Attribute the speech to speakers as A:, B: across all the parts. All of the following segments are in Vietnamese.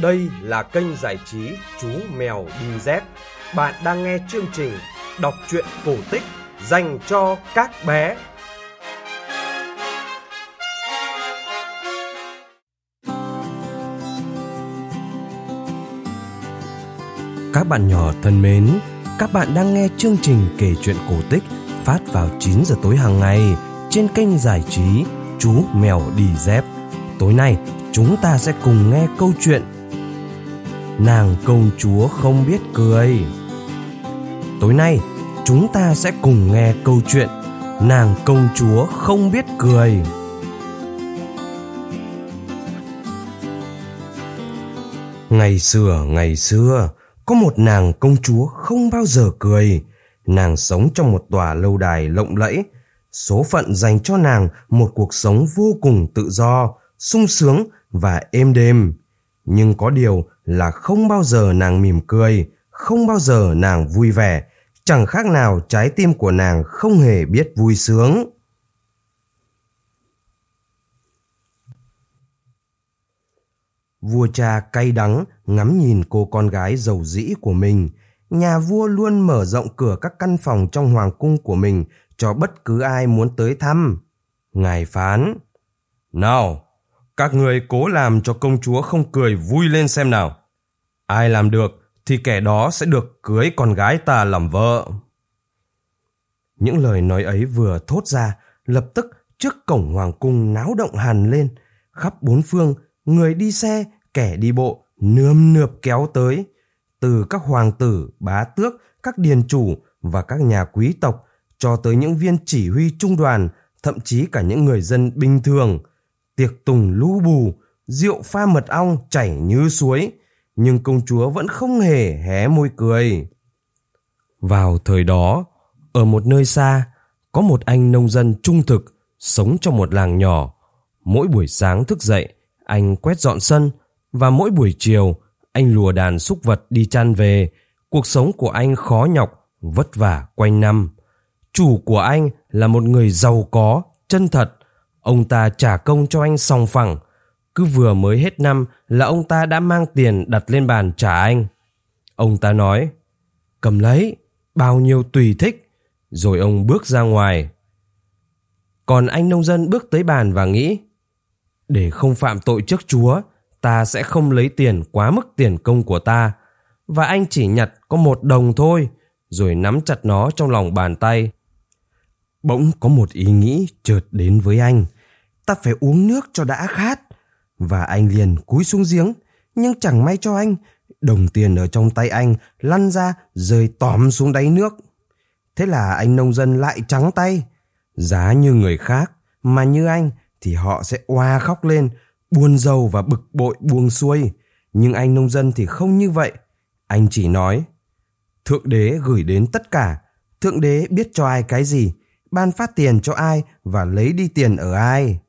A: Đây là kênh giải trí Chú Mèo Đi Dép. Bạn đang nghe chương trình đọc truyện cổ tích dành cho các bé. Các bạn nhỏ thân mến, các bạn đang nghe chương trình kể chuyện cổ tích phát vào 9 giờ tối hàng ngày trên kênh giải trí Chú Mèo Đi Dép. Tối nay, chúng ta sẽ cùng nghe câu chuyện Nàng công chúa không biết cười. Tối nay, chúng ta sẽ cùng nghe câu chuyện Nàng công chúa không biết cười. Ngày xưa, ngày xưa, có một nàng công chúa không bao giờ cười. Nàng sống trong một tòa lâu đài lộng lẫy. Số phận dành cho nàng một cuộc sống vô cùng tự do, sung sướng và êm đềm. Nhưng có điều là không bao giờ nàng mỉm cười, không bao giờ nàng vui vẻ, chẳng khác nào trái tim của nàng không hề biết vui sướng. Vua cha cay đắng ngắm nhìn cô con gái giàu dĩ của mình. Nhà vua luôn mở rộng cửa các căn phòng trong hoàng cung của mình cho bất cứ ai muốn tới thăm. Ngài phán, Nào, các người cố làm cho công chúa không cười vui lên xem nào. Ai làm được thì kẻ đó sẽ được cưới con gái ta làm vợ. Những lời nói ấy vừa thốt ra, lập tức trước cổng hoàng cung náo động hàn lên. Khắp bốn phương, người đi xe, kẻ đi bộ, nươm nượp kéo tới. Từ các hoàng tử, bá tước, các điền chủ và các nhà quý tộc cho tới những viên chỉ huy trung đoàn, thậm chí cả những người dân bình thường – tiệc tùng lũ bù, rượu pha mật ong chảy như suối, nhưng công chúa vẫn không hề hé môi cười. Vào thời đó, ở một nơi xa, có một anh nông dân trung thực sống trong một làng nhỏ. Mỗi buổi sáng thức dậy, anh quét dọn sân và mỗi buổi chiều anh lùa đàn súc vật đi chăn về. Cuộc sống của anh khó nhọc, vất vả quanh năm. Chủ của anh là một người giàu có, chân thật Ông ta trả công cho anh sòng phẳng. Cứ vừa mới hết năm là ông ta đã mang tiền đặt lên bàn trả anh. Ông ta nói, cầm lấy, bao nhiêu tùy thích. Rồi ông bước ra ngoài. Còn anh nông dân bước tới bàn và nghĩ, để không phạm tội trước Chúa, ta sẽ không lấy tiền quá mức tiền công của ta. Và anh chỉ nhặt có một đồng thôi, rồi nắm chặt nó trong lòng bàn tay. Bỗng có một ý nghĩ chợt đến với anh ta phải uống nước cho đã khát. Và anh liền cúi xuống giếng, nhưng chẳng may cho anh, đồng tiền ở trong tay anh lăn ra rơi tóm xuống đáy nước. Thế là anh nông dân lại trắng tay. Giá như người khác, mà như anh thì họ sẽ oa khóc lên, buồn rầu và bực bội buông xuôi. Nhưng anh nông dân thì không như vậy. Anh chỉ nói, Thượng đế gửi đến tất cả, Thượng đế biết cho ai cái gì, ban phát tiền cho ai và lấy đi tiền ở ai.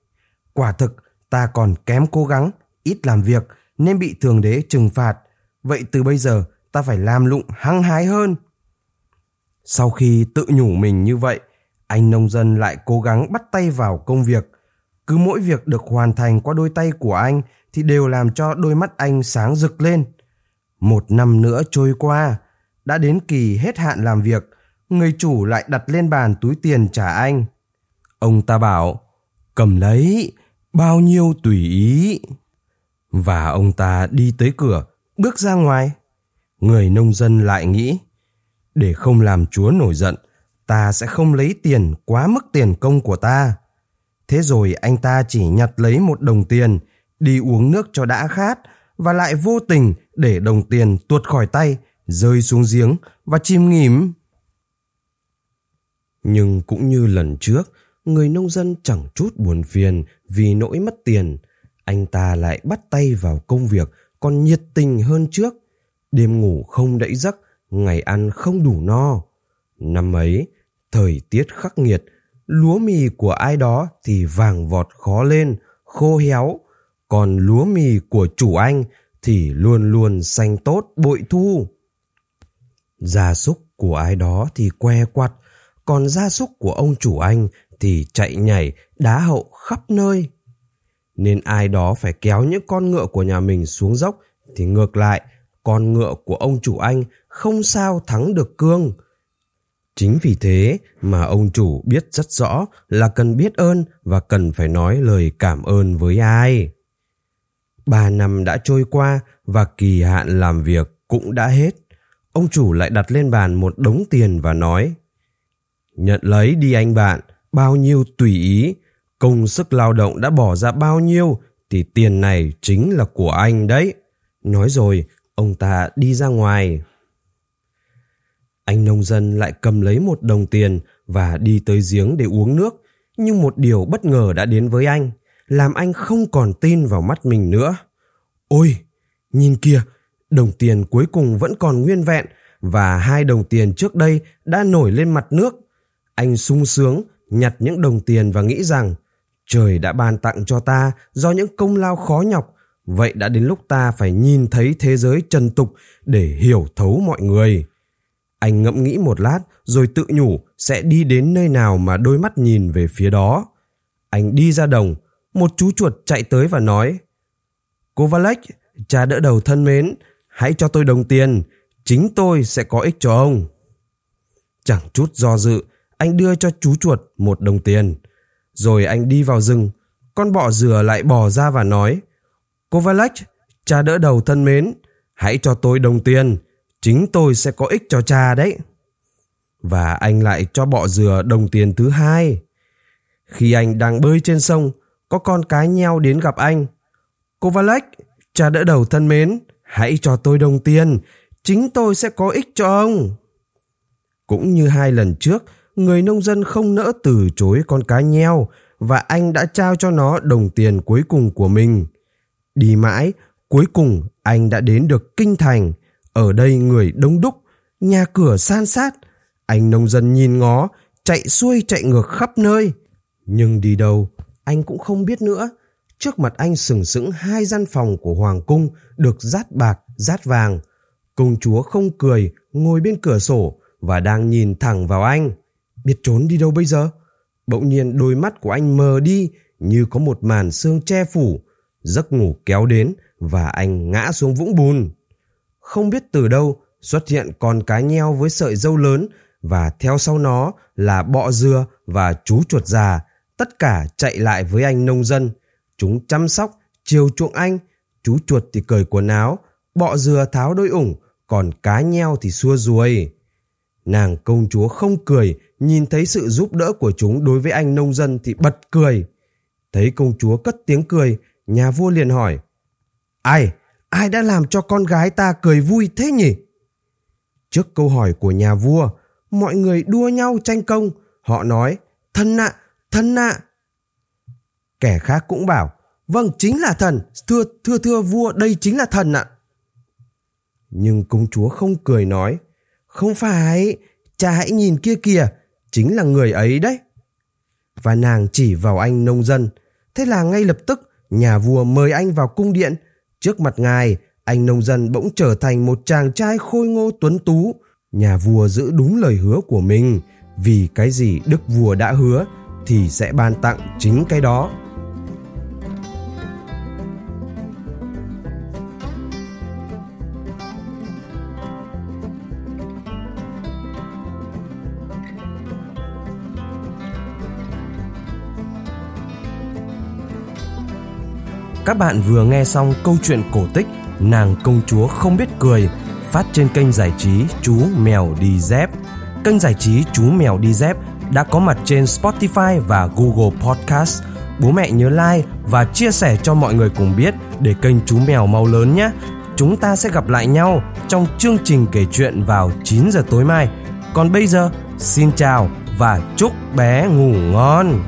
A: Quả thực, ta còn kém cố gắng, ít làm việc nên bị thường đế trừng phạt. Vậy từ bây giờ ta phải làm lụng hăng hái hơn. Sau khi tự nhủ mình như vậy, anh nông dân lại cố gắng bắt tay vào công việc. Cứ mỗi việc được hoàn thành qua đôi tay của anh thì đều làm cho đôi mắt anh sáng rực lên. Một năm nữa trôi qua, đã đến kỳ hết hạn làm việc, người chủ lại đặt lên bàn túi tiền trả anh. Ông ta bảo, cầm lấy, bao nhiêu tùy ý. Và ông ta đi tới cửa, bước ra ngoài. Người nông dân lại nghĩ, để không làm chúa nổi giận, ta sẽ không lấy tiền quá mức tiền công của ta. Thế rồi anh ta chỉ nhặt lấy một đồng tiền, đi uống nước cho đã khát, và lại vô tình để đồng tiền tuột khỏi tay, rơi xuống giếng và chìm nghỉm. Nhưng cũng như lần trước, người nông dân chẳng chút buồn phiền vì nỗi mất tiền. Anh ta lại bắt tay vào công việc còn nhiệt tình hơn trước. Đêm ngủ không đẫy giấc, ngày ăn không đủ no. Năm ấy, thời tiết khắc nghiệt, lúa mì của ai đó thì vàng vọt khó lên, khô héo. Còn lúa mì của chủ anh thì luôn luôn xanh tốt bội thu. Gia súc của ai đó thì que quặt, còn gia súc của ông chủ anh thì chạy nhảy, đá hậu khắp nơi. Nên ai đó phải kéo những con ngựa của nhà mình xuống dốc thì ngược lại, con ngựa của ông chủ anh không sao thắng được cương. Chính vì thế mà ông chủ biết rất rõ là cần biết ơn và cần phải nói lời cảm ơn với ai. Ba năm đã trôi qua và kỳ hạn làm việc cũng đã hết. Ông chủ lại đặt lên bàn một đống tiền và nói Nhận lấy đi anh bạn, bao nhiêu tùy ý, công sức lao động đã bỏ ra bao nhiêu thì tiền này chính là của anh đấy. Nói rồi, ông ta đi ra ngoài. Anh nông dân lại cầm lấy một đồng tiền và đi tới giếng để uống nước. Nhưng một điều bất ngờ đã đến với anh, làm anh không còn tin vào mắt mình nữa. Ôi, nhìn kìa, đồng tiền cuối cùng vẫn còn nguyên vẹn và hai đồng tiền trước đây đã nổi lên mặt nước. Anh sung sướng nhặt những đồng tiền và nghĩ rằng trời đã ban tặng cho ta do những công lao khó nhọc, vậy đã đến lúc ta phải nhìn thấy thế giới trần tục để hiểu thấu mọi người. Anh ngẫm nghĩ một lát rồi tự nhủ sẽ đi đến nơi nào mà đôi mắt nhìn về phía đó. Anh đi ra đồng, một chú chuột chạy tới và nói Cô Valek, cha đỡ đầu thân mến, hãy cho tôi đồng tiền, chính tôi sẽ có ích cho ông. Chẳng chút do dự, anh đưa cho chú chuột một đồng tiền. Rồi anh đi vào rừng, con bọ dừa lại bò ra và nói Cô Valek, cha đỡ đầu thân mến, hãy cho tôi đồng tiền, chính tôi sẽ có ích cho cha đấy. Và anh lại cho bọ dừa đồng tiền thứ hai. Khi anh đang bơi trên sông, có con cá nheo đến gặp anh. Cô Valek, cha đỡ đầu thân mến, hãy cho tôi đồng tiền, chính tôi sẽ có ích cho ông. Cũng như hai lần trước, người nông dân không nỡ từ chối con cá nheo và anh đã trao cho nó đồng tiền cuối cùng của mình. Đi mãi, cuối cùng anh đã đến được kinh thành. Ở đây người đông đúc, nhà cửa san sát. Anh nông dân nhìn ngó, chạy xuôi chạy ngược khắp nơi. Nhưng đi đâu, anh cũng không biết nữa. Trước mặt anh sừng sững hai gian phòng của Hoàng Cung được rát bạc, rát vàng. Công chúa không cười, ngồi bên cửa sổ và đang nhìn thẳng vào anh. Biết trốn đi đâu bây giờ? Bỗng nhiên đôi mắt của anh mờ đi như có một màn sương che phủ. Giấc ngủ kéo đến và anh ngã xuống vũng bùn. Không biết từ đâu xuất hiện con cá nheo với sợi dâu lớn và theo sau nó là bọ dừa và chú chuột già. Tất cả chạy lại với anh nông dân. Chúng chăm sóc, chiều chuộng anh. Chú chuột thì cởi quần áo, bọ dừa tháo đôi ủng, còn cá nheo thì xua ruồi. Nàng công chúa không cười, nhìn thấy sự giúp đỡ của chúng đối với anh nông dân thì bật cười. Thấy công chúa cất tiếng cười, nhà vua liền hỏi. Ai? Ai đã làm cho con gái ta cười vui thế nhỉ? Trước câu hỏi của nhà vua, mọi người đua nhau tranh công. Họ nói, thân nạ, thân nạ. Kẻ khác cũng bảo, vâng chính là thần, thưa thưa thưa vua đây chính là thần ạ. Nhưng công chúa không cười nói, không phải, cha hãy nhìn kia kìa, chính là người ấy đấy. Và nàng chỉ vào anh nông dân. Thế là ngay lập tức, nhà vua mời anh vào cung điện. Trước mặt ngài, anh nông dân bỗng trở thành một chàng trai khôi ngô tuấn tú. Nhà vua giữ đúng lời hứa của mình, vì cái gì đức vua đã hứa thì sẽ ban tặng chính cái đó. Các bạn vừa nghe xong câu chuyện cổ tích Nàng công chúa không biết cười phát trên kênh giải trí Chú Mèo Đi Dép. Kênh giải trí Chú Mèo Đi Dép đã có mặt trên Spotify và Google Podcast. Bố mẹ nhớ like và chia sẻ cho mọi người cùng biết để kênh Chú Mèo mau lớn nhé. Chúng ta sẽ gặp lại nhau trong chương trình kể chuyện vào 9 giờ tối mai. Còn bây giờ, xin chào và chúc bé ngủ ngon.